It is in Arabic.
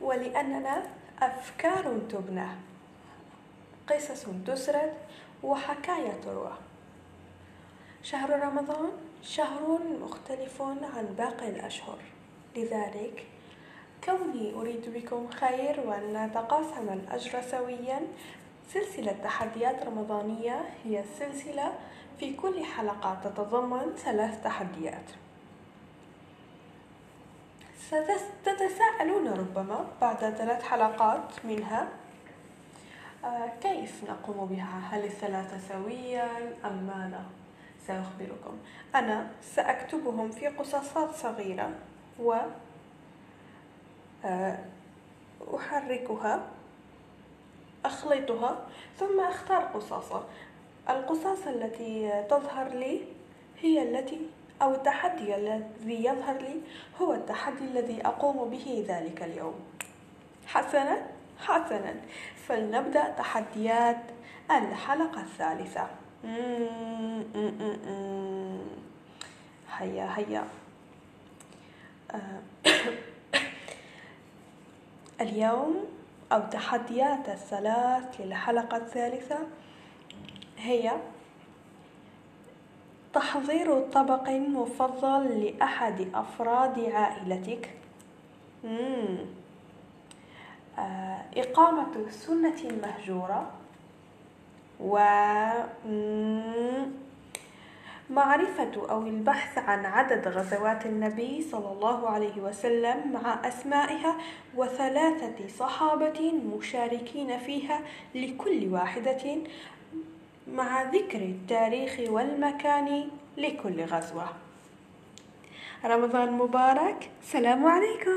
ولأننا أفكار تبنى قصص تسرد وحكاية تروى. شهر رمضان شهر مختلف عن باقي الأشهر. لذلك كوني أريد بكم خير وأن نتقاسم الأجر سويا. سلسلة تحديات رمضانية هي السلسلة في كل حلقة تتضمن ثلاث تحديات. ستتساءلون ربما بعد ثلاث حلقات منها. آه، كيف نقوم بها؟ هل الثلاثة سويا أم ماذا سأخبركم؟ أنا سأكتبهم في قصاصات صغيرة و آه، أحركها أخلطها ثم أختار قصاصة. القصاصة التي تظهر لي هي التي أو التحدي الذي يظهر لي هو التحدي الذي أقوم به ذلك اليوم. حسنا حسنا. فلنبدأ تحديات الحلقة الثالثة. هيا هيا. اليوم أو تحديات الثلاث للحلقة الثالثة هي تحضير طبق مفضل لأحد أفراد عائلتك؟ آه، إقامة سنة مهجورة. و معرفة أو البحث عن عدد غزوات النبي صلى الله عليه وسلم مع أسمائها وثلاثة صحابة مشاركين فيها لكل واحدة مع ذكر التاريخ والمكان لكل غزوة. رمضان مبارك. سلام عليكم.